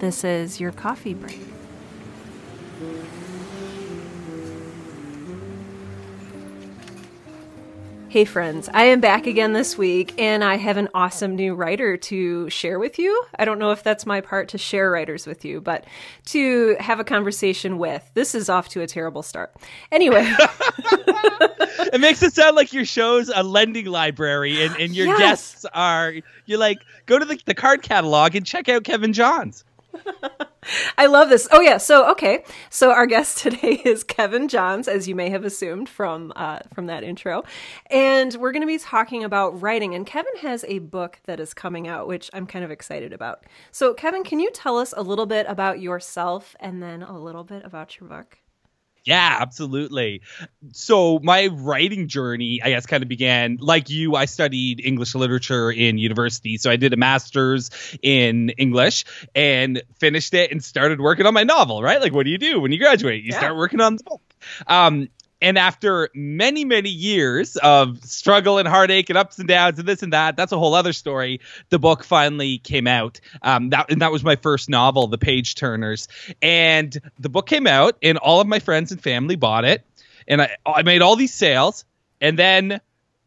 This is your coffee break. Hey, friends, I am back again this week and I have an awesome new writer to share with you. I don't know if that's my part to share writers with you, but to have a conversation with. This is off to a terrible start. Anyway, it makes it sound like your show's a lending library and, and your Yes. guests are, you're like, go to the, the card catalog and check out Kevin Johns. I love this. Oh yeah, so okay, so our guest today is Kevin Johns, as you may have assumed from uh, from that intro, and we're going to be talking about writing. And Kevin has a book that is coming out, which I'm kind of excited about. So, Kevin, can you tell us a little bit about yourself and then a little bit about your book? Yeah, absolutely. So my writing journey, I guess, kind of began like you. I studied English literature in university, so I did a master's in English and finished it and started working on my novel. Right, like what do you do when you graduate? You Yeah. start working on the book. Um, and after many, many years of struggle and heartache and ups and downs and this and that, that's a whole other story. The book finally came out. Um, that and that was my first novel, The Page Turners. And the book came out, and all of my friends and family bought it. And I, I made all these sales, and then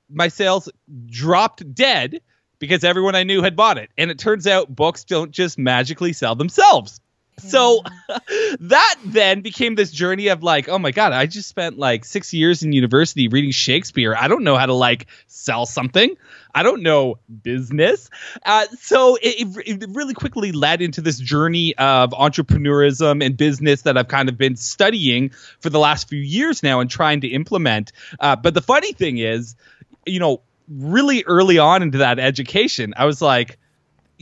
my sales dropped dead because everyone I knew had bought it. And it turns out books don't just magically sell themselves. So that then became this journey of like, oh my god, I just spent like six years in university reading Shakespeare. I don't know how to like sell something. I don't know business. Uh, so it, it, it really quickly led into this journey of entrepreneurism and business that I've kind of been studying for the last few years now and trying to implement. Uh, but the funny thing is, you know, really early on into that education, I was like,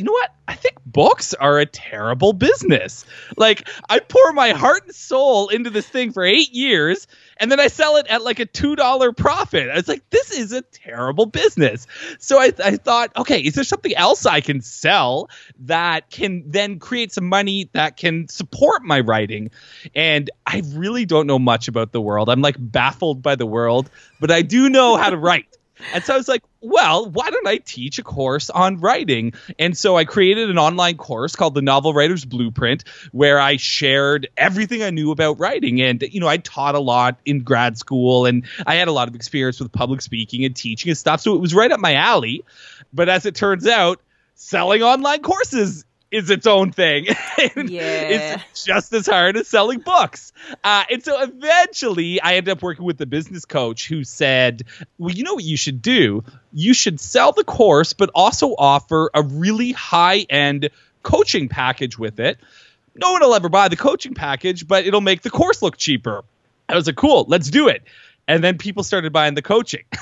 you know what? I think books are a terrible business. Like, I pour my heart and soul into this thing for eight years, and then I sell it at like a $2 profit. I was like, this is a terrible business. So I, I thought, okay, is there something else I can sell that can then create some money that can support my writing? And I really don't know much about the world. I'm like baffled by the world, but I do know how to write. And so I was like, well, why don't I teach a course on writing? And so I created an online course called the Novel Writer's Blueprint, where I shared everything I knew about writing. And, you know, I taught a lot in grad school and I had a lot of experience with public speaking and teaching and stuff. So it was right up my alley. But as it turns out, selling online courses is its own thing. Yeah. It's just as hard as selling books. Uh, and so eventually I ended up working with the business coach who said, well, you know what you should do? You should sell the course, but also offer a really high end coaching package with it. No one will ever buy the coaching package, but it'll make the course look cheaper. I was like, cool, let's do it. And then people started buying the coaching.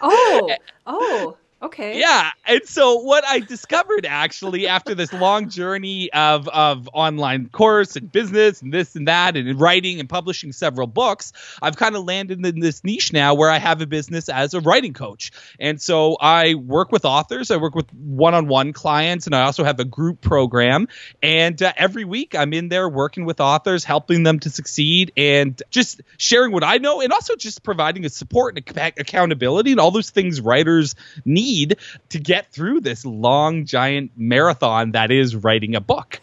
Oh, oh, okay. Yeah, and so what I discovered actually after this long journey of of online course and business and this and that and writing and publishing several books, I've kind of landed in this niche now where I have a business as a writing coach. And so I work with authors, I work with one-on-one clients, and I also have a group program. And uh, every week I'm in there working with authors, helping them to succeed, and just sharing what I know, and also just providing a support and ac- accountability and all those things writers need to get through this long, giant marathon that is writing a book.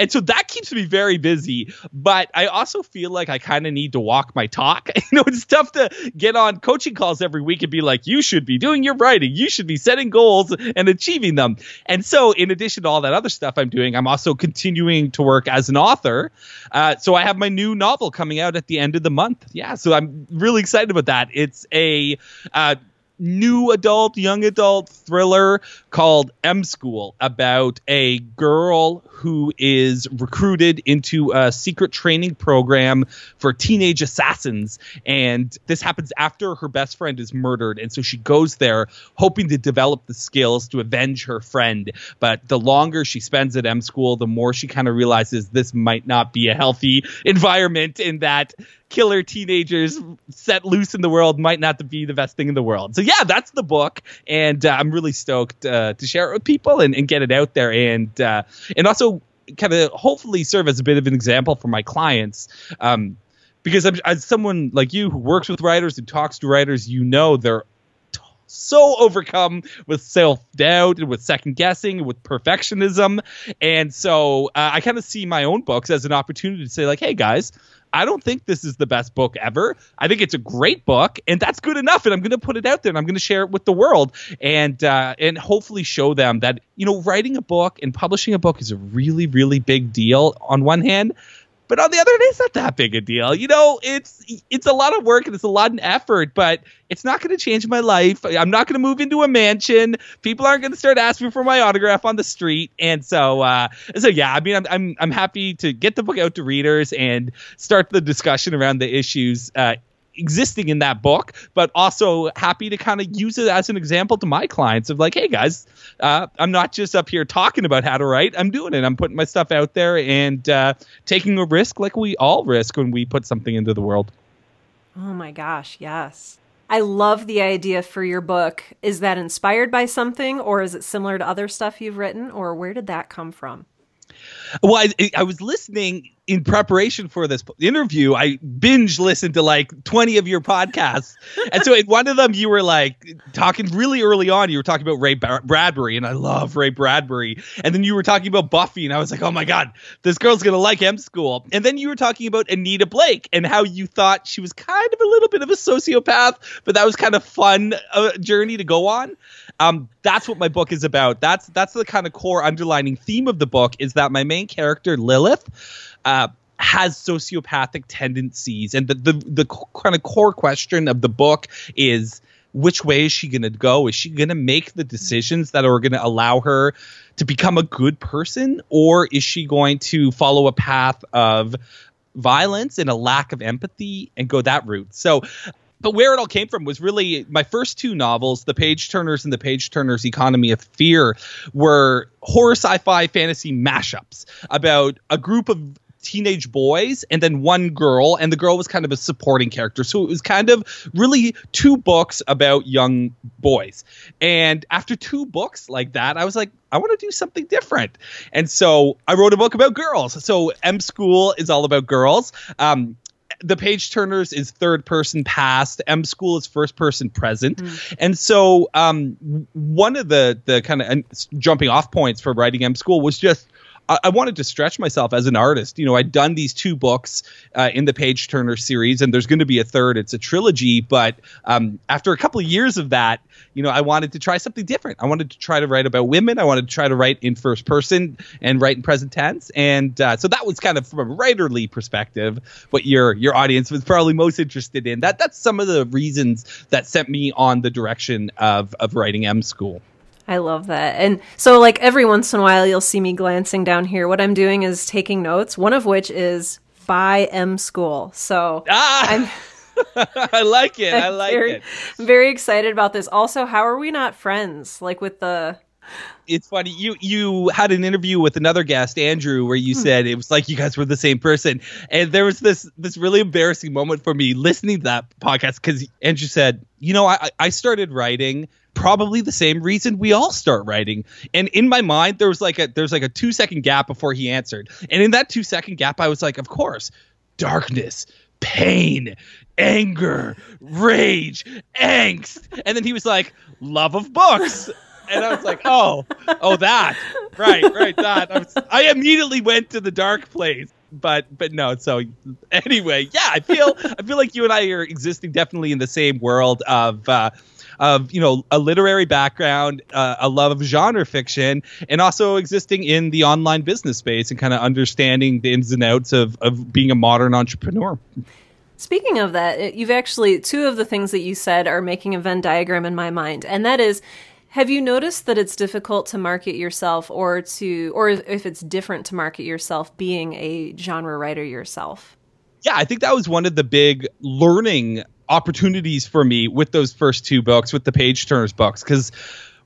And so that keeps me very busy, but I also feel like I kind of need to walk my talk. You know, it's tough to get on coaching calls every week and be like, you should be doing your writing, you should be setting goals and achieving them. And so, in addition to all that other stuff I'm doing, I'm also continuing to work as an author. Uh, so, I have my new novel coming out at the end of the month. Yeah, so I'm really excited about that. It's a uh, new adult, young adult thriller called M School about a girl who is recruited into a secret training program for teenage assassins. And this happens after her best friend is murdered. And so she goes there hoping to develop the skills to avenge her friend. But the longer she spends at M School, the more she kind of realizes this might not be a healthy environment in that killer teenagers set loose in the world might not be the best thing in the world. So yeah, that's the book, and uh, I'm really stoked uh, to share it with people and, and get it out there, and uh, and also kind of hopefully serve as a bit of an example for my clients. Um, because I'm, as someone like you who works with writers and talks to writers, you know they're so overcome with self doubt and with second guessing and with perfectionism. And so uh, I kind of see my own books as an opportunity to say, like, hey guys, I don't think this is the best book ever. I think it's a great book, and that's good enough. And I'm going to put it out there, and I'm going to share it with the world, and uh, and hopefully show them that you know writing a book and publishing a book is a really really big deal. On one hand, but on the other hand, it's not that big a deal. You know, it's it's a lot of work and it's a lot of effort, but it's not going to change my life. I'm not going to move into a mansion. People aren't going to start asking for my autograph on the street. And so, uh, so yeah, I mean, I'm, I'm I'm happy to get the book out to readers and start the discussion around the issues uh, existing in that book, but also happy to kind of use it as an example to my clients of like, hey guys, uh, I'm not just up here talking about how to write. I'm doing it. I'm putting my stuff out there and uh, taking a risk like we all risk when we put something into the world. Oh my gosh, yes. I love the idea for your book. Is that inspired by something or is it similar to other stuff you've written or where did that come from? Well, I, I was listening in preparation for this interview, I binge listened to like 20 of your podcasts. and so in one of them, you were like talking really early on, you were talking about Ray Bradbury, and I love Ray Bradbury. And then you were talking about Buffy, and I was like, oh my God, this girl's going to like M School. And then you were talking about Anita Blake and how you thought she was kind of a little bit of a sociopath, but that was kind of fun uh, journey to go on. Um, that's what my book is about. That's that's the kind of core underlining theme of the book is that my main character Lilith uh, has sociopathic tendencies, and the the the kind of core question of the book is which way is she going to go? Is she going to make the decisions that are going to allow her to become a good person, or is she going to follow a path of violence and a lack of empathy and go that route? So but where it all came from was really my first two novels, The Page Turners and The Page Turners Economy of Fear, were horror sci fi fantasy mashups about a group of teenage boys and then one girl and the girl was kind of a supporting character. So it was kind of really two books about young boys. And after two books like that i was like i want to do something different. And so i wrote a book about girls. So m school is all about girls. Um, the page turners is third person past m school is first person present mm. and so um, one of the the kind of jumping off points for writing m school was just I, wanted to stretch myself as an artist. You know, I'd done these two books uh, in the Page Turner series, and there's going to be a third. It's a trilogy, but um, after a couple of years of that, you know, I wanted to try something different. I wanted to try to write about women. I wanted to try to write in first person and write in present tense, and uh, so that was kind of from a writerly perspective what your your audience was probably most interested in. That that's some of the reasons that sent me on the direction of of writing M School. I love that. And so, like, every once in a while, you'll see me glancing down here. What I'm doing is taking notes, one of which is by M School. So ah! I'm. I like it. I like very, it. I'm very excited about this. Also, how are we not friends? Like with the it's funny you you had an interview with another guest andrew where you hmm. said it was like you guys were the same person and there was this this really embarrassing moment for me listening to that podcast because andrew said you know i i started writing probably the same reason we all start writing. And in my mind, there was like a there's like a two second gap before he answered. And in that two second gap, I was like, of course, darkness, pain, anger, rage, angst. And then he was like, love of books. And I was like, oh, oh, that. Right, right, that. I, was, I immediately went to the dark place but but no so anyway yeah i feel i feel like you and i are existing definitely in the same world of uh of you know a literary background, uh, a love of genre fiction, and also existing in the online business space and kind of understanding the ins and outs of of being a modern entrepreneur. Speaking of that, you've actually two of the things that you said are making a Venn diagram in my mind, and that is have you noticed that it's difficult to market yourself or to or if it's different to market yourself being a genre writer yourself? Yeah, I think that was one of the big learning opportunities for me with those first two books, with the Page Turners books, because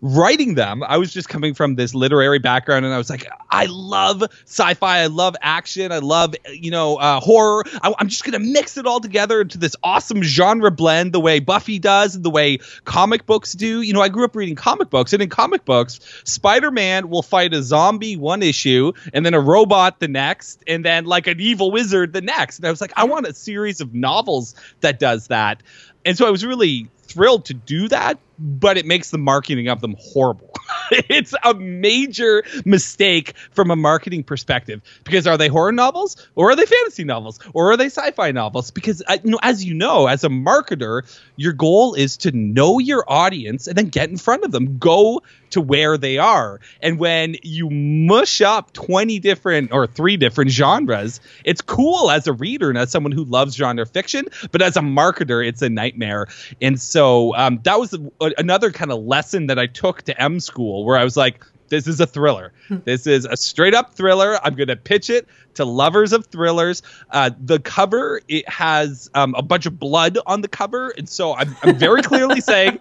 writing them, I was just coming from this literary background, and I was like, I love sci-fi, I love action, I love you know uh, horror. I, am just gonna mix it all together into this awesome genre blend, the way Buffy does, and the way comic books do. You know, I grew up reading comic books, and in comic books, Spider-Man will fight a zombie one issue, and then a robot the next, and then like an evil wizard the next. And I was like, I want a series of novels that does that. And so I was really thrilled to do that but it makes the marketing of them horrible. it's a major mistake from a marketing perspective because are they horror novels or are they fantasy novels or are they sci-fi novels? Because uh, you know, as you know, as a marketer, your goal is to know your audience and then get in front of them, go to where they are. And when you mush up 20 different or three different genres, it's cool as a reader and as someone who loves genre fiction, but as a marketer, it's a nightmare. And so um, that was a, another kind of lesson that I took to M school where I was like, this is a thriller. Hmm. this is a straight up thriller. I'm going to pitch it to lovers of thrillers. Uh, the cover it has um, a bunch of blood on the cover, and so I'm, I'm very clearly saying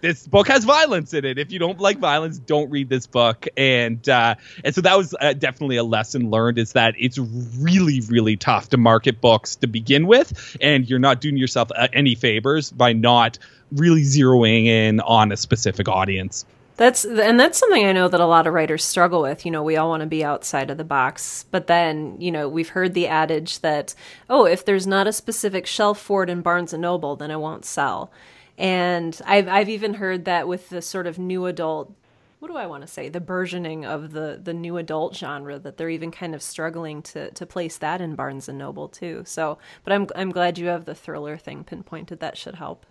this book has violence in it. If you don't like violence, don't read this book. And uh, and so that was uh, definitely a lesson learned is that it's really really tough to market books to begin with, and you're not doing yourself uh, any favors by not really zeroing in on a specific audience. That's and that's something I know that a lot of writers struggle with. You know, we all want to be outside of the box, but then, you know, we've heard the adage that, oh, if there's not a specific shelf for it in Barnes and Noble, then it won't sell. And I've I've even heard that with the sort of new adult what do I want to say? The burgeoning of the the new adult genre that they're even kind of struggling to to place that in Barnes and Noble too. So, but I'm I'm glad you have the thriller thing pinpointed. That should help.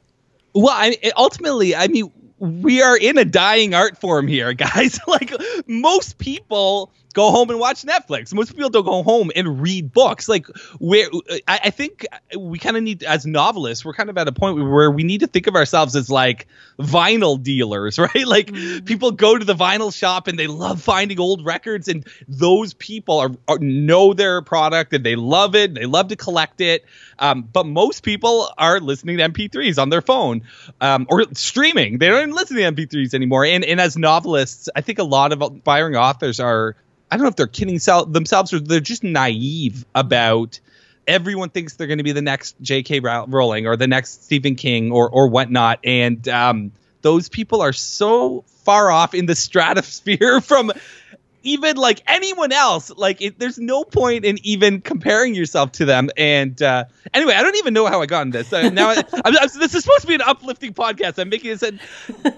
Well, I ultimately, I mean, we are in a dying art form here, guys. like most people go home and watch Netflix. Most people don't go home and read books. Like where I, I think we kind of need as novelists, we're kind of at a point where we need to think of ourselves as like vinyl dealers, right? Like mm-hmm. people go to the vinyl shop and they love finding old records and those people are, are know their product and they love it. They love to collect it. Um, but most people are listening to MP3s on their phone um, or streaming. They don't even listen to MP3s anymore. And, and as novelists, I think a lot of aspiring authors are, I don't know if they're kidding themselves or they're just naive about everyone thinks they're going to be the next J.K. Rowling or the next Stephen King or or whatnot, and um, those people are so far off in the stratosphere from even like anyone else like it, there's no point in even comparing yourself to them. And uh, anyway i don't even know how i got in this. Uh, now I, I'm, I'm, this is supposed to be an uplifting podcast. I'm making it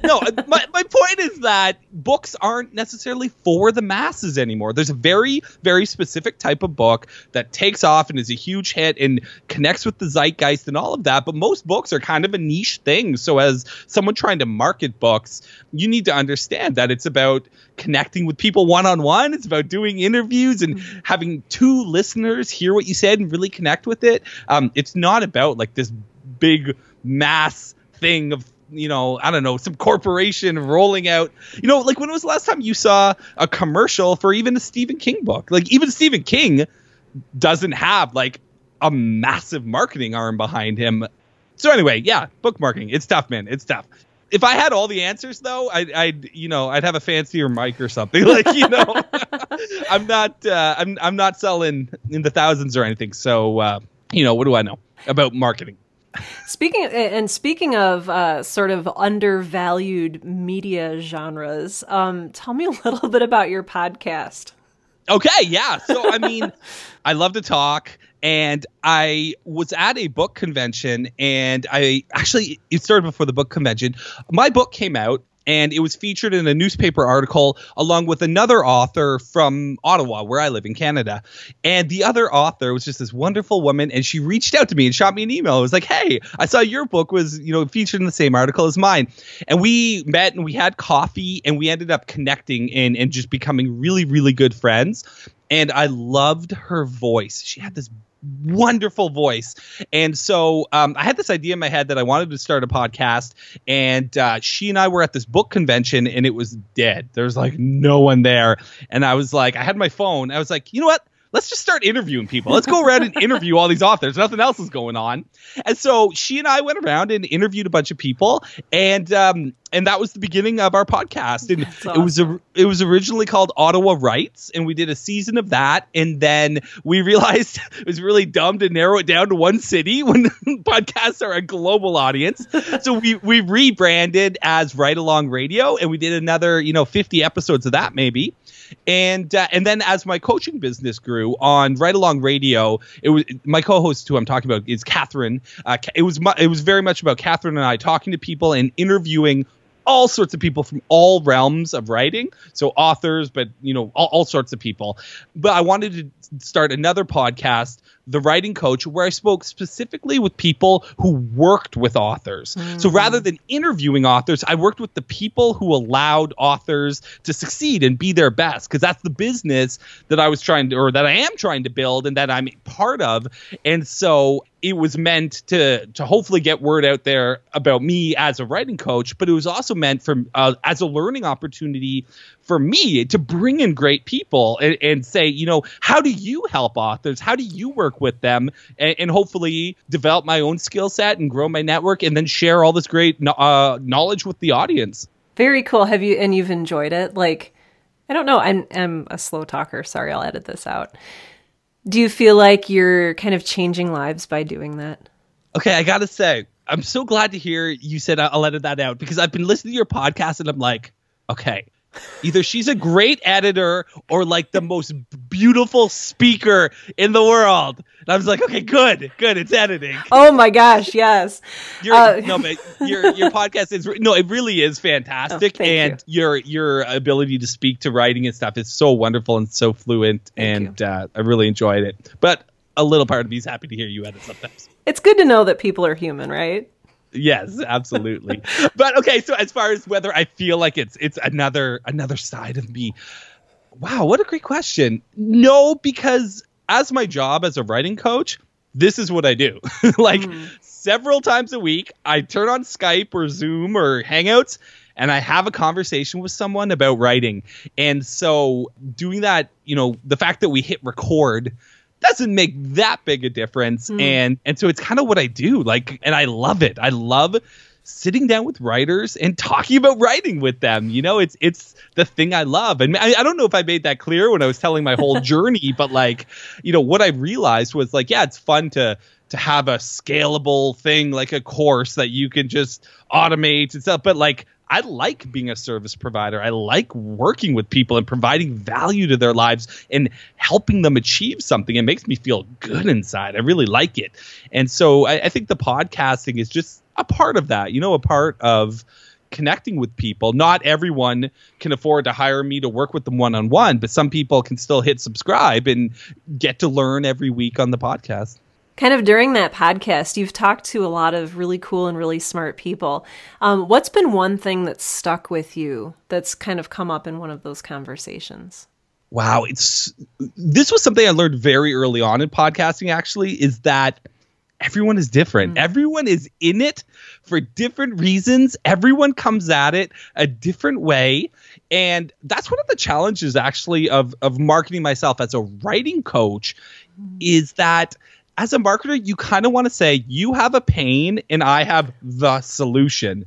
no uh, my, my point is that books aren't necessarily for the masses anymore. There's a very very specific type of book that takes off and is a huge hit and connects with the zeitgeist and all of that. But most books are kind of a niche thing. So as someone trying to market books you need to understand that it's about connecting with people one on one. It's about doing interviews and mm-hmm. having two listeners hear what you said and really connect with it. Um, it's not about like this big mass thing of you know, I don't know, some corporation rolling out. You know, like when was the last time you saw a commercial for even a Stephen King book? Like even Stephen King doesn't have like a massive marketing arm behind him. So anyway, yeah, book marketing. It's tough, man. It's tough if I had all the answers though, I'd, I'd, you know I'd have a fancier mic or something like you know. I'm not uh, I'm I'm not selling in the thousands or anything. So uh, you know what do I know about marketing? Speaking and speaking of uh, sort of undervalued media genres, um, tell me a little bit about your podcast. Okay, yeah. So I mean, I love to talk and I was at a book convention, and I actually it started before the book convention. My book came out, and it was featured in a newspaper article along with another author from Ottawa, where I live in Canada. And the other author was just this wonderful woman, and she reached out to me and shot me an email. It was like, "Hey, I saw your book was you know featured in the same article as mine," and we met and we had coffee, and we ended up connecting and and just becoming really really good friends. And I loved her voice. She had this wonderful voice. And so um, I had this idea in my head that I wanted to start a podcast. And uh, she and I were at this book convention and it was dead. There was like no one there. And I was like, I had my phone. I was like, you know what? Let's just start interviewing people. Let's go around and interview all these authors. Nothing else is going on. And so she and I went around and interviewed a bunch of people. And um, and that was the beginning of our podcast. And That's it was a, it was originally called Ottawa Writes, and we did a season of that. And then we realized it was really dumb to narrow it down to one city when podcasts are a global audience. So we we rebranded as Write Along Radio, and we did another you know 50 episodes of that maybe and uh, and then as my coaching business grew on write along radio it was my co-host who i'm talking about is catherine. Uh, it was mu- it was very much about catherine and i talking to people and interviewing all sorts of people from all realms of writing. So authors but you know all, all sorts of people. But i wanted to start another podcast the writing coach where i spoke specifically with people who worked with authors. So rather than interviewing authors i worked with the people who allowed authors to succeed and be their best because that's the business that i was trying to or that i am trying to build and that i'm part of. And so it was meant to to hopefully get word out there about me as a writing coach, but it was also meant for uh, as a learning opportunity for me to bring in great people and, and, say, you know, how do you help authors? How do you work with them? And, and hopefully develop my own skill set and grow my network, and then share all this great uh, knowledge with the audience. Very cool. Have you and you've enjoyed it? Like, I don't know. I'm I'm a slow talker. Sorry, I'll edit this out. Do you feel like you're kind of changing lives by doing that? Okay, I gotta say, I'm so glad to hear you said I'll edit that out because I've been listening to your podcast and I'm like, okay, either she's a great editor or like the most beautiful speaker in the world. And I was like, okay, good, good, it's editing. Oh my gosh, yes. Your, uh, no, but your your podcast is no, it really is fantastic, oh, and you. your your ability to speak to writing and stuff is so wonderful and so fluent, thank and uh, I really enjoyed it. But a little part of me is happy to hear you edit sometimes. It's good to know that people are human, right? Yes, absolutely. but okay, so as far as whether I feel like it's it's another another side of me. Wow, what a great question. No, because as my job as a writing coach, this is what I do. like mm. several times a week, I turn on Skype or Zoom or Hangouts and I have a conversation with someone about writing. And so doing that, you know, the fact that we hit record doesn't make that big a difference. Mm. and and so it's kind of what I do like and I love it. I love sitting down with writers and talking about writing with them you know? It's it's the thing I love. And I, I don't know if I made that clear when I was telling my whole journey but like you know what I realized was like yeah it's fun to to have a scalable thing like a course that you can just automate and stuff but like I like being a service provider. I like working with people and providing value to their lives and helping them achieve something. It makes me feel good inside. I really like it. And so I, I think the podcasting is just a part of that, you know, a part of connecting with people. Not everyone can afford to hire me to work with them one on one, but some people can still hit subscribe and get to learn every week on the podcast kind of during that podcast, you've talked to a lot of really cool and really smart people. Um, what's been one thing that's stuck with you that's kind of come up in one of those conversations? Wow, it's this was something I learned very early on in podcasting. Actually, is that everyone is different. Mm. Everyone is in it for different reasons. Everyone comes at it a different way. And that's one of the challenges actually of of marketing myself as a writing coach mm. is that as a marketer, you kind of want to say, you have a pain and I have the solution.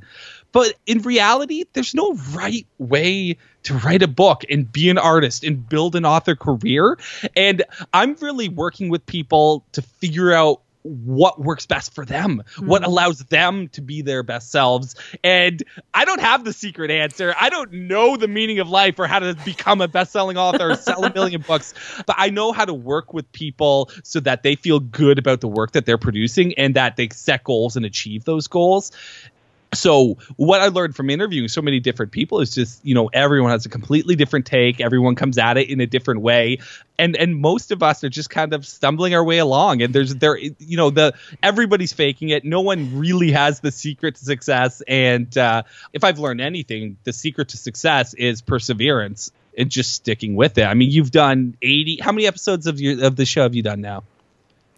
But in reality, there's no right way to write a book and be an artist and build an author career. And I'm really working with people to figure out what works best for them, mm-hmm. what allows them to be their best selves. And I don't have the secret answer. I don't know the meaning of life or how to become a best selling author or sell a million books, but I know how to work with people so that they feel good about the work that they're producing and that they set goals and achieve those goals so what i learned from interviewing so many different people is just you know everyone has a completely different take. Everyone comes at it in a different way. And and most of us are just kind of stumbling our way along. And there's there you know the everybody's faking it. No one really has the secret to success. And uh, if i've learned anything the secret to success is perseverance and just sticking with it. I mean you've done 80 how many episodes of your of the show have you done now?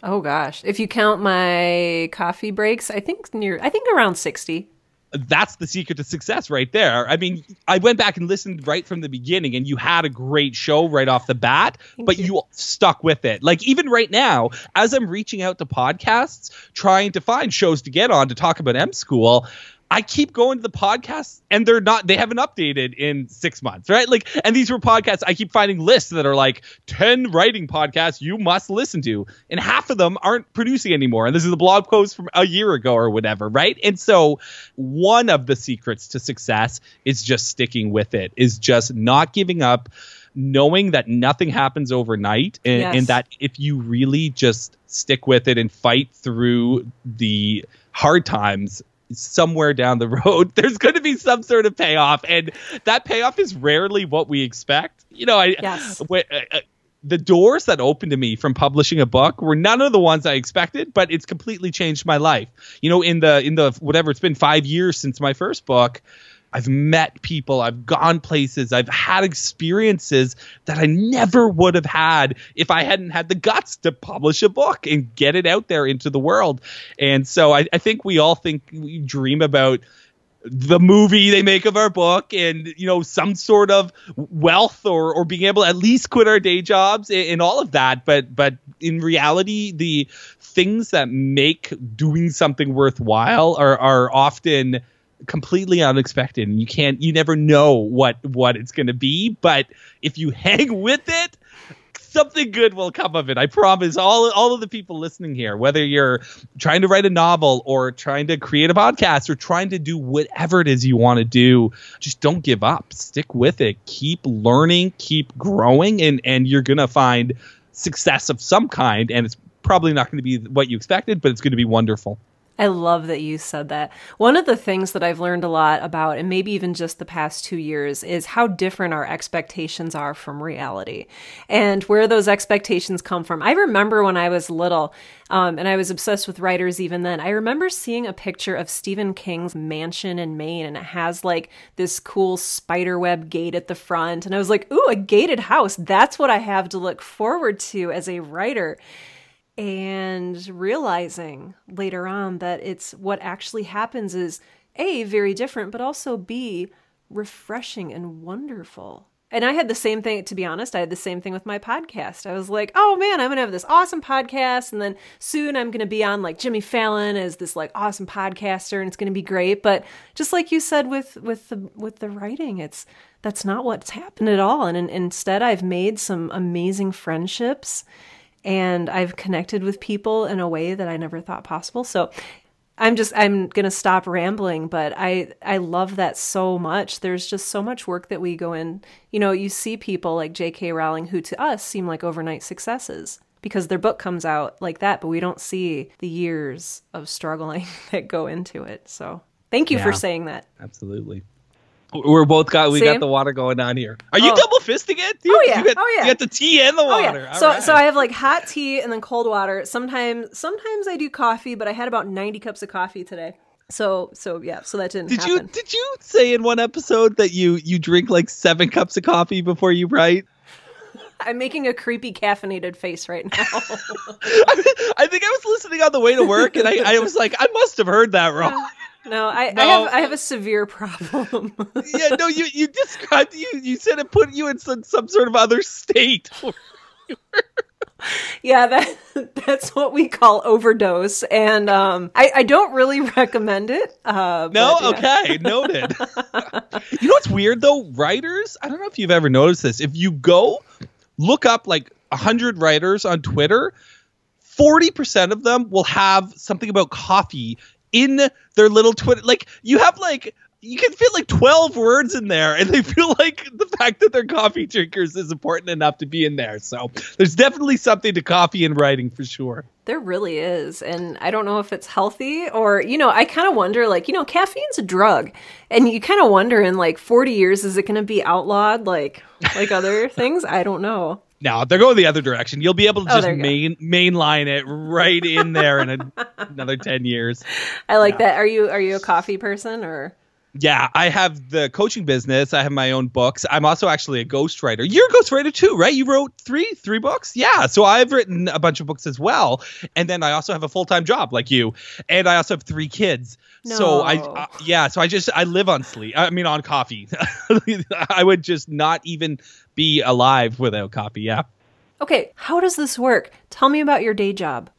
Oh gosh. If you count my coffee breaks, I think near I think around 60 that's the secret to success right there. I mean, I went back and listened right from the beginning and you had a great show right off the bat, Thank but you. you. stuck with it. Like even right now, as I'm reaching out to podcasts trying to find shows to get on to talk about M School, I keep going to the podcasts and they're not they haven't updated in 6 months, right? Like and these were podcasts I keep finding lists that are like 10 writing podcasts you must listen to and half of them aren't producing anymore. And this is a blog post from a year ago or whatever, right? And so one of the secrets to success is just sticking with it. Is just not giving up knowing that nothing happens overnight and, yes. and, that if you really just stick with it and fight through the hard times somewhere down the road there's going to be some sort of payoff and that payoff is rarely what we expect you know i yes. uh, uh, the doors that opened to me from publishing a book were none of the ones I expected, but it's completely changed my life. You know, in the in the whatever it's been 5 years since my first book, I've met people, I've gone places, I've had experiences that I never would have had if I hadn't had the guts to publish a book and get it out there into the world. And so I, I think we all think we dream about the movie they make of our book and you know some sort of wealth or or being able to at least quit our day jobs and, and all of that but but in reality the things that make doing something worthwhile are are often completely unexpected. And you can't you never know what what it's going to be but if you hang with it something good will come of it. I promise all all of the people listening here whether you're trying to write a novel or trying to create a podcast or trying to do whatever it is you want to do just don't give up. Stick with it. Keep learning keep growing and and you're going to find success of some kind and it's probably not going to be what you expected but it's going to be wonderful I love that you said that. One of the things that I've learned a lot about, and maybe even just the past two years, is how different our expectations are from reality and where those expectations come from. I remember when I was little, um, and I was obsessed with writers even then, I remember seeing a picture of Stephen King's mansion in Maine, and it has like this cool spiderweb gate at the front. And I was like, ooh, a gated house. That's what I have to look forward to as a writer and realizing later on that it's what actually happens is A, very different, but also B, refreshing and wonderful. And I had the same thing, to be honest, I had the same thing with my podcast. I was like, oh man, I'm going to have this awesome podcast. And then soon I'm going to be on like Jimmy Fallon as this like awesome podcaster and it's going to be great. But just like you said with, with the, with the writing, it's, that's not what's happened at all. And, and instead I've made some amazing friendships and I've connected with people in a way that I never thought possible. So I'm just I'm going to stop rambling, but I I love that so much. There's just so much work that we go in. You know, you see people like J.K. Rowling who to us seem like overnight successes because their book comes out like that, but we don't see the years of struggling that go into it. So, thank you yeah, for saying that. Absolutely. We're both got we Same. got the water going on here. Are you oh. double fisting it? Oh, you, oh yeah, got, oh yeah. You got the tea and the water. Oh, yeah. so right. so I have like hot tea and then cold water. Sometimes sometimes I do coffee, but I had about ninety cups of coffee today. So so yeah, so that didn't. Did happen. you did you say in one episode that you you drink like seven cups of coffee before you write? I'm making a creepy caffeinated face right now. I, I, think I was listening on the way to work, and I, I was like, I must have heard that wrong. No, I, no. I have I have a severe problem. yeah, no, you you described you you said it put you in some, some sort of other state. yeah, that that's what we call overdose, and um, I I don't really recommend it. Uh, no, but, yeah. okay, noted. you know what's weird though? Writers, I don't know if you've ever noticed this. If you go look up like hundred writers on Twitter. 40% of them will have something about coffee in their little Twitter. Like you have like you can fit like 12 words in there and they feel like the fact that they're coffee drinkers is important enough to be in there. So there's definitely something to coffee and writing for sure. There really is and i don't know if it's healthy or you know i kind of wonder like you know caffeine's a drug and you kind of wonder in like 40 years is it going to be outlawed like like other things? I don't know no, they're going the other direction. You'll be able to oh, just main mainline it right in there in a, another ten years. I like yeah. that. Are you are you a coffee person or? Yeah, I have the coaching business. I have my own books. I'm also actually a ghostwriter. You're a ghostwriter too, right? You wrote three three books. Yeah, so I've written a bunch of books as well. And then I also have a full time job like you, and I also have three kids. No. So I, uh, yeah, so I just I live on sleep. I mean on coffee. I would just not even be alive without coffee. Yeah. Okay, how does this work? Tell me about your day job.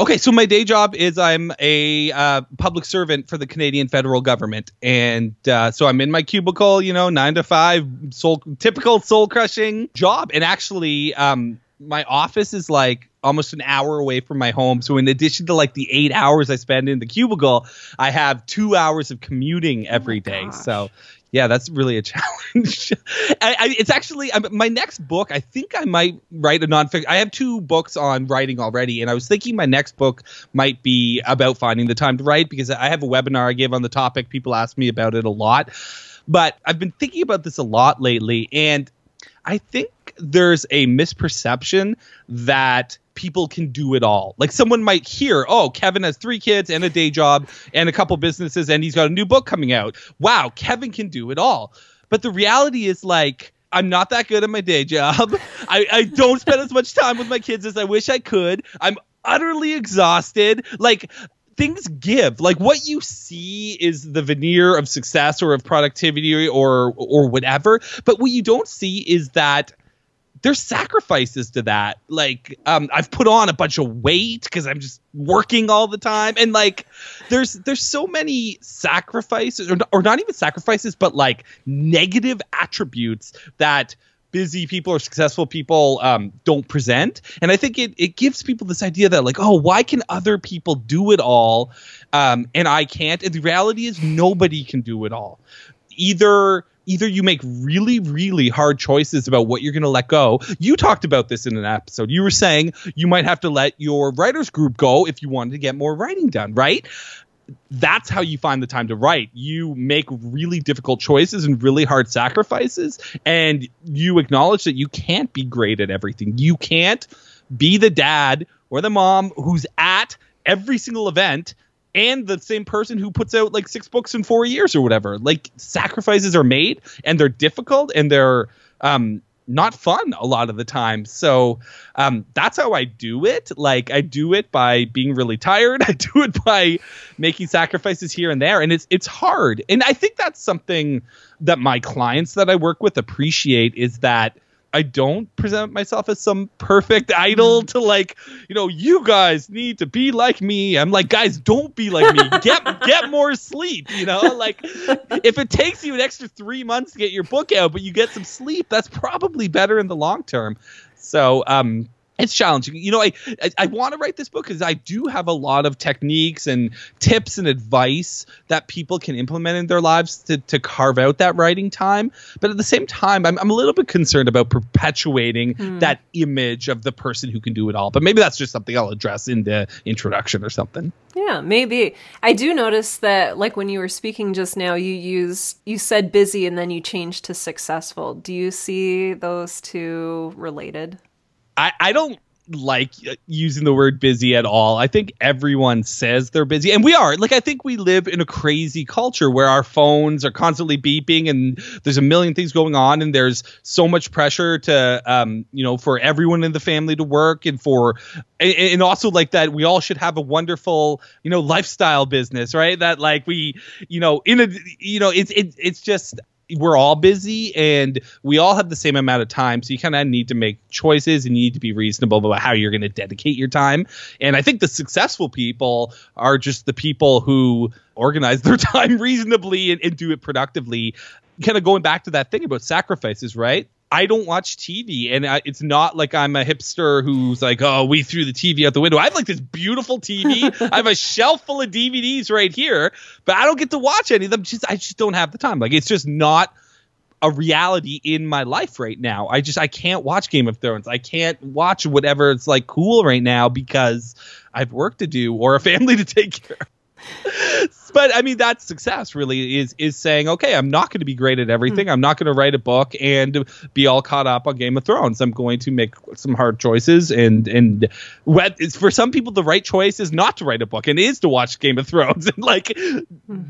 Okay, so my day job is I'm a uh, public servant for the Canadian federal government, and uh, so I'm in my cubicle, you know, nine to five, soul typical soul crushing job. And actually, um, my office is like almost an hour away from my home. So in addition to like the eight hours I spend in the cubicle, I have two hours of commuting every oh day. gosh. So yeah, that's really a challenge. I, I, it's actually I, my next book. I think I might write a nonfiction. I have two books on writing already, and I was thinking my next book might be about finding the time to write because I have a webinar I give on the topic. People ask me about it a lot, but I've been thinking about this a lot lately, and I think there's a misperception that people can do it all. Like someone might hear, oh, Kevin has three kids and a day job and a couple businesses and he's got a new book coming out. Wow, Kevin can do it all. But the reality is like, I'm not that good at my day job. I, I don't spend as much time with my kids as I wish I could. I'm utterly exhausted. Like, things give like what you see is the veneer of success or of productivity or or whatever but what you don't see is that there's sacrifices to that like um i've put on a bunch of weight because i'm just working all the time and like there's there's so many sacrifices or, or not even sacrifices but like negative attributes that busy people or successful people um, don't present. And I think it, it gives people this idea that, like, oh, why can other people do it all um, and I can't? And the reality is, nobody can do it all. Either either you make really really hard choices about what you're going to let go you talked about this in an episode you were saying you might have to let your writers group go if you wanted to get more writing done right that's how you find the time to write. You make really difficult choices and really hard sacrifices, and you acknowledge that you can't be great at everything. You can't be the dad or the mom who's at every single event and the same person who puts out like six books in four years or whatever. Like sacrifices are made and they're difficult and they're um not fun a lot of the time. So um, that's how I do it. Like I do it by being really tired. I do it by making sacrifices here and there, and it's it's hard. And I think that's something that my clients that I work with appreciate is that I don't present myself as some perfect idol to like, you know, you guys need to be like me. I'm like, guys, don't be like me. Get get more sleep, you know? Like if it takes you an extra 3 months to get your book out, but you get some sleep, that's probably better in the long term. So, um it's challenging. You know, I I, I want to write this book because I do have a lot of techniques and tips and advice that people can implement in their lives to, to carve out that writing time. But at the same time, I'm, I'm a little bit concerned about perpetuating Hmm. that image of the person who can do it all. But maybe that's just something I'll address in the introduction or something. Yeah, maybe. I do notice that like when you were speaking just now, you used you said busy and then you changed to successful. Do you see those two related? I, I don't like uh, using the word busy at all. I think everyone says they're busy, and we are. Like, I think we live in a crazy culture where our phones are constantly beeping, and there's a million things going on, and there's so much pressure to, um, you know, for everyone in the family to work, and for, and, and also like that we all should have a wonderful, you know, lifestyle business, right? That like we, you know, in a, you know, it's it, it's just we're all busy and we all have the same amount of time so you kind of need to make choices and you need to be reasonable about how you're going to dedicate your time. And i think the successful people are just the people who organize their time reasonably and, and do it productively. Kind of going back to that thing about sacrifices right I don't watch TV, and I, it's not like I'm a hipster who's like, "Oh, we threw the TV out the window." I have like this beautiful TV. I have a shelf full of DVDs right here, but I don't get to watch any of them. Just I just don't have the time. Like it's just not a reality in my life right now. I just I can't watch Game of Thrones. I can't watch whatever it's like cool right now because I have work to do or a family to take care of. But I mean that's success really is is saying, okay, I'm not going to be great at everything. Hmm. I'm not going to write a book and be all caught up on Game of Thrones. I'm going to make some hard choices and and what is for some people the right choice is not to write a book and is to watch Game of Thrones and like hmm.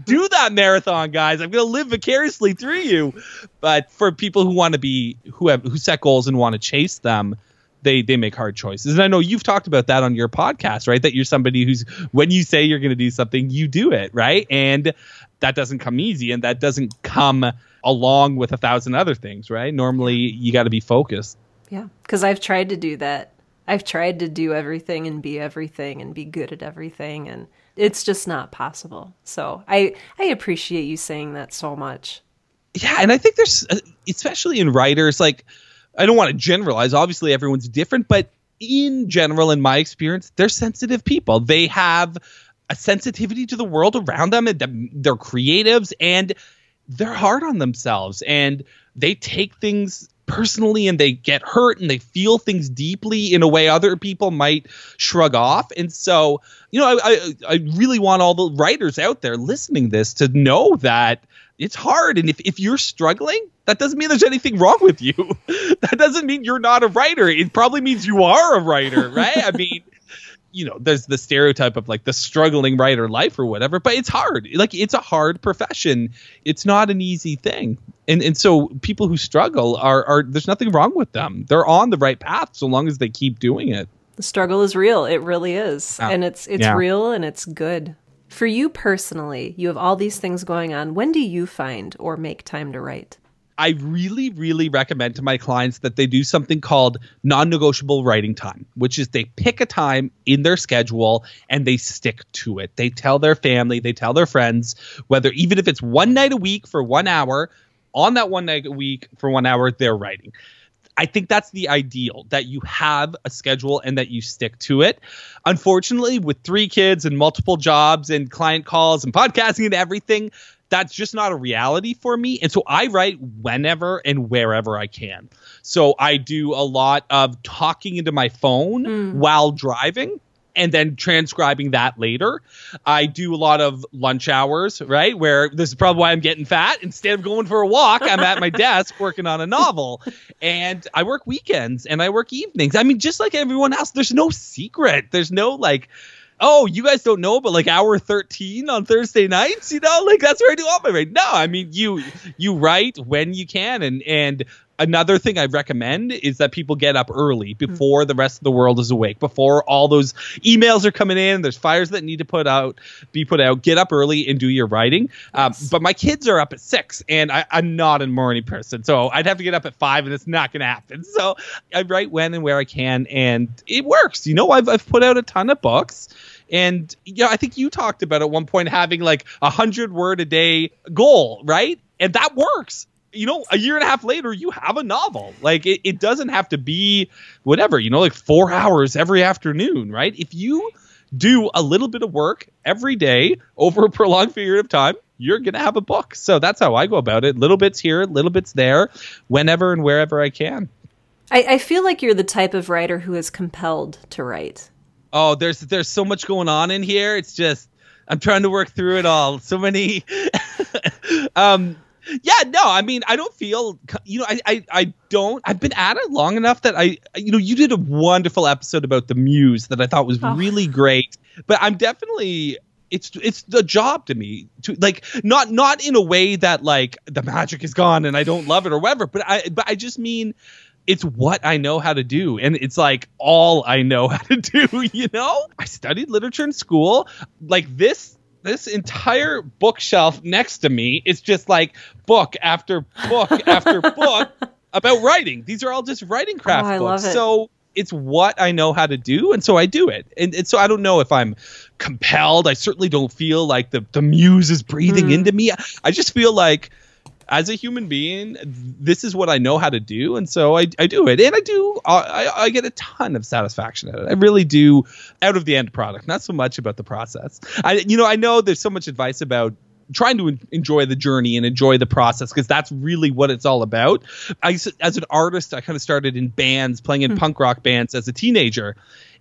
do that marathon, guys. I'm going to live vicariously through you. But for people who want to be who have who set goals and want to chase them, they they make hard choices. And I know you've talked about that on your podcast, right? That you're somebody who's when you say you're going to do something, you do it, right? And that doesn't come easy and that doesn't come along with a thousand other things, right? Normally you got to be focused. Yeah, because I've tried to do that I've tried to do everything and be everything and be good at everything and it's just not possible. So I I appreciate you saying that so much. Yeah, and I think there's uh, especially in writers like I don't want to generalize. Obviously everyone's different, but in general in my experience, they're sensitive people. They have a sensitivity to the world around them and they're creatives and they're hard on themselves and they take things personally and they get hurt and they feel things deeply in a way other people might shrug off. And so, you know, I, I, I really want all the writers out there listening this to know that it's hard. And if, if you're struggling, that doesn't mean there's anything wrong with you. that doesn't mean you're not a writer. It probably means you are a writer, right? I mean, you know, there's the stereotype of like the struggling writer life or whatever, but it's hard. Like it's a hard profession. It's not an easy thing. And and so people who struggle are are there's nothing wrong with them. They're on the right path so long as they keep doing it. The struggle is real. It really is. and it's it's yeah. real and it's good. For you personally, you have all these things going on. When do you find or make time to write? I really, really recommend to my clients that they do something called non negotiable writing time, which is they pick a time in their schedule and they stick to it. They tell their family, they tell their friends, whether even if it's one night a week for one hour, on that one night a week for one hour, they're writing. I think that's the ideal that you have a schedule and that you stick to it. Unfortunately, with three kids and multiple jobs and client calls and podcasting and everything, that's just not a reality for me. And so I write whenever and wherever I can. So I do a lot of talking into my phone mm. while driving and then transcribing that later. I do a lot of lunch hours, right? Where this is probably why I'm getting fat. Instead of going for a walk, I'm at my desk working on a novel. And I work weekends and I work evenings. I mean, just like everyone else, there's no secret. There's no like oh, you guys don't know, but like hour 13 on Thursday nights, you know, like that's where I do all my writing. No, I mean you you write when you can and and another thing I recommend is that people get up early hmm. before mm-hmm. the rest of the world is awake, before all those emails are coming in. There's fires that need to put out, be put out. Get up early and do your writing. Um, yes. Um, but my kids are up at six, and I, am not a morning person, so I'd have to get up at five, and it's not going to happen. So I write when and where I can, and it works. You know, I've I've put out a ton of books. And yeah, I think you talked about at one point having like a hundred word a day goal, right? And that works. You know, a year and a half later, you have a novel. Like it, it doesn't have to be whatever, you know, like four hours every afternoon, right? If you do a little bit of work every day over a prolonged period of time, you're going to have a book. So that's how I go about it. Little bits here, little bits there, whenever and wherever I can. I, I feel like you're the type of writer who is compelled to write oh, there's there's so much going on in here. It's just I'm trying to work through it all. So many. um, yeah, no, I mean, I don't feel, you know, I, I, I don't. I've been at it long enough that I, you know, you did a wonderful episode about the muse that I thought was oh. really great. But I'm definitely it's it's the job to me to like not not in a way that like the magic is gone and I don't love it or whatever but I but I just mean it's what I know how to do. And it's like all I know how to do, you know? I studied literature in school. Like this this entire bookshelf next to me is just like book after book after book about writing. These are all just writing craft oh, books. It. So it's what I know how to do, and so I do it. And, and, so I don't know if I'm compelled. I certainly don't feel like the, the muse is breathing mm. into me. I just feel like as a human being, this is what I know how to do, and so I, I do it, and I do I, I get a ton of satisfaction out of it. I really do out of the end product, not so much about the process. I you know I know there's so much advice about trying to enjoy the journey and enjoy the process because that's really what it's all about. I as an artist, I kind of started in bands, playing in mm. punk rock bands as a teenager,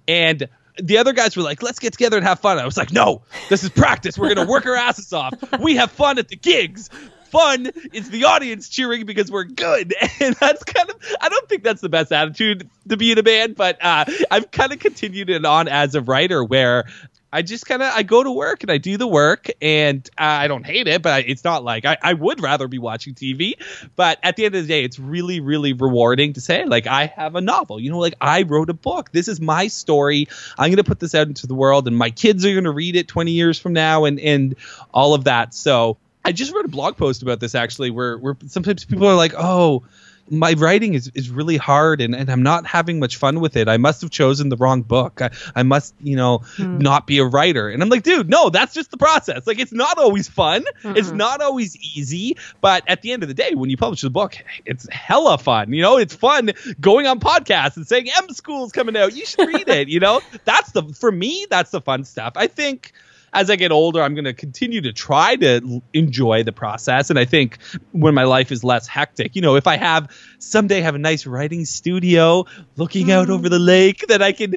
and the other guys were like, let's get together and have fun. I was like, no, this is practice. We're going to work our asses off. We have fun at the gigs fun is the audience cheering because we're good. And that's kind of, I don't think that's the best attitude to be in a band, but uh, I've kind of continued it on as a writer where I just kind of I go to work and I do the work and uh, I don't hate it, but it's not like I, I would rather be watching TV. But at the end of the day, it's really really rewarding to say like I have a novel. You know, like I wrote a book. This is my story. I'm going to put this out into the world, and my kids are going to read it 20 years from now, and and all of that. So I just wrote a blog post about this actually, where where sometimes people are like, "Oh, my writing is, is really hard and, and I'm not having much fun with it. I must have chosen the wrong book. I, I must, you know, hmm. not be a writer. And I'm like, dude, no, that's just the process. Like, it's not always fun. Mm-hmm. It's not always easy. But at the end of the day, when you publish the book, it's hella fun. You know, it's fun going on podcasts and saying, M School's coming out. You should read it. You know, that's the, for me, that's the fun stuff. I think as I get older, I'm going to continue to try to enjoy the process. And I think when my life is less hectic, you know, if I have someday have a nice writing studio looking out over the lake, that I can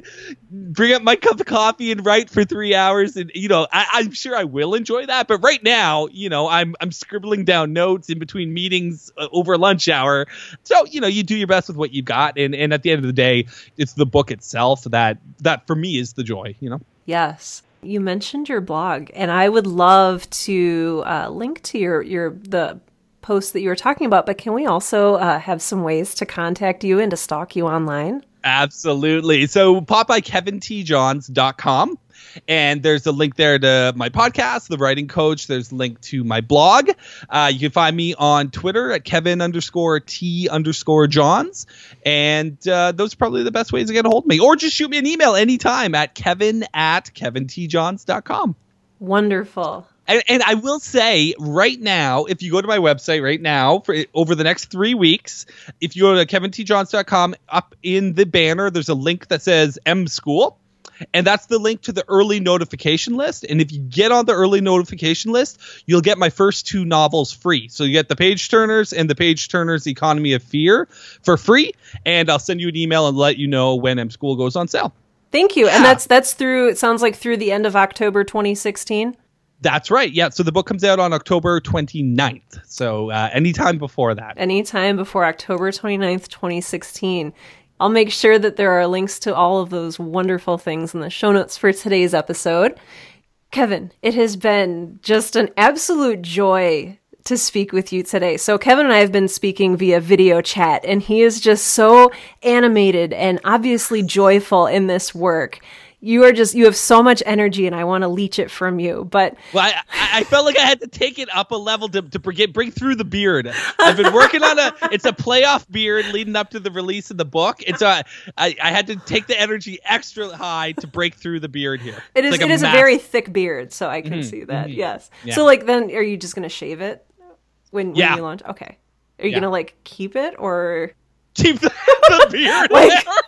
bring up my cup of coffee and write for three hours. And, you know, I, am sure I will enjoy that. But right now, you know, I'm, I'm scribbling down notes in between meetings uh, over lunch hour. So, you know, you do your best with what you've got. And, and at the end of the day, it's the book itself that, that for me is the joy, you know? Yes. You mentioned your blog, and I would love to uh, link to your your the post that you were talking about. But can we also uh, have some ways to contact you and to stalk you online? Absolutely. So pop by kevintjohns.com and there's a link there to my podcast, The Writing Coach. There's a link to my blog. Uh, you can find me on Twitter at Kevin underscore T underscore Johns. And uh, those are probably the best ways to get a hold of me. Or just shoot me an email anytime at kevin at kevintjohns.com. Wonderful. And, and, I will say right now, if you go to my website right now for over the next three weeks, if you go to kevintjohns.com, up in the banner, there's a link that says M School. and that's the link to the early notification list. And if you get on the early notification list, you'll get my first two novels free. So you get the Page Turners and the Page Turners Economy of Fear for free, and I'll send you an email and let you know when M School goes on sale. Thank you. And that's that's through it sounds like through the end of October 2016. That's right. Yeah. So the book comes out on October 29th. So uh, anytime before that. Anytime before October 29th, 2016. I'll make sure that there are links to all of those wonderful things in the show notes for today's episode. Kevin, it has been just an absolute joy to speak with you today. So, Kevin and I have been speaking via video chat, and he is just so animated and obviously joyful in this work you are just you have so much energy and i want to leech it from you but well I, I felt like i had to take it up a level to, to bring, bring through the beard i've been working on a it's a playoff beard leading up to the release of the book and so i, I, I had to take the energy extra high to break through the beard here it is like it a is a very thick beard so i can mm-hmm, see that mm-hmm. yes yeah. so like then are you just gonna shave it when, when yeah. you launch okay are you yeah. gonna like keep it or keep the, the beard like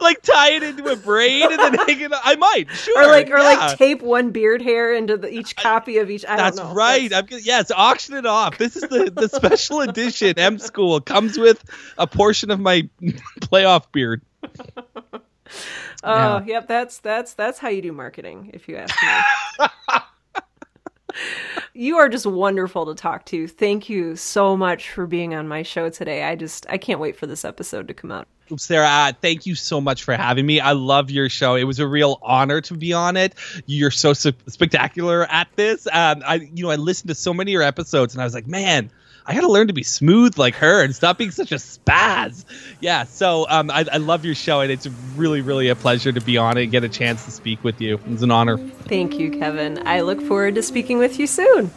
like tie it into a braid and then hang it. I might, sure, or like or yeah. like tape one beard hair into the, each copy of each. I That's know. right. That's... I'm yes, auction it off. This is the the special edition M School comes with a portion of my playoff beard. oh, yeah. yep. That's that's that's how you do marketing, if you ask me. you are just wonderful to talk to. Thank you so much for being on my show today. I just I can't wait for this episode to come out. Sarah, thank you so much for having me. I love your show. It was a real honor to be on it. You're so su- spectacular at this. Um, I, you know, I listened to so many of your episodes, and I was like, man, I got to learn to be smooth like her and stop being such a spaz. Yeah, so um, I, I, love your show, and it's really, really a pleasure to be on it and get a chance to speak with you. It's an honor. Thank you, Kevin. I look forward to speaking with you soon.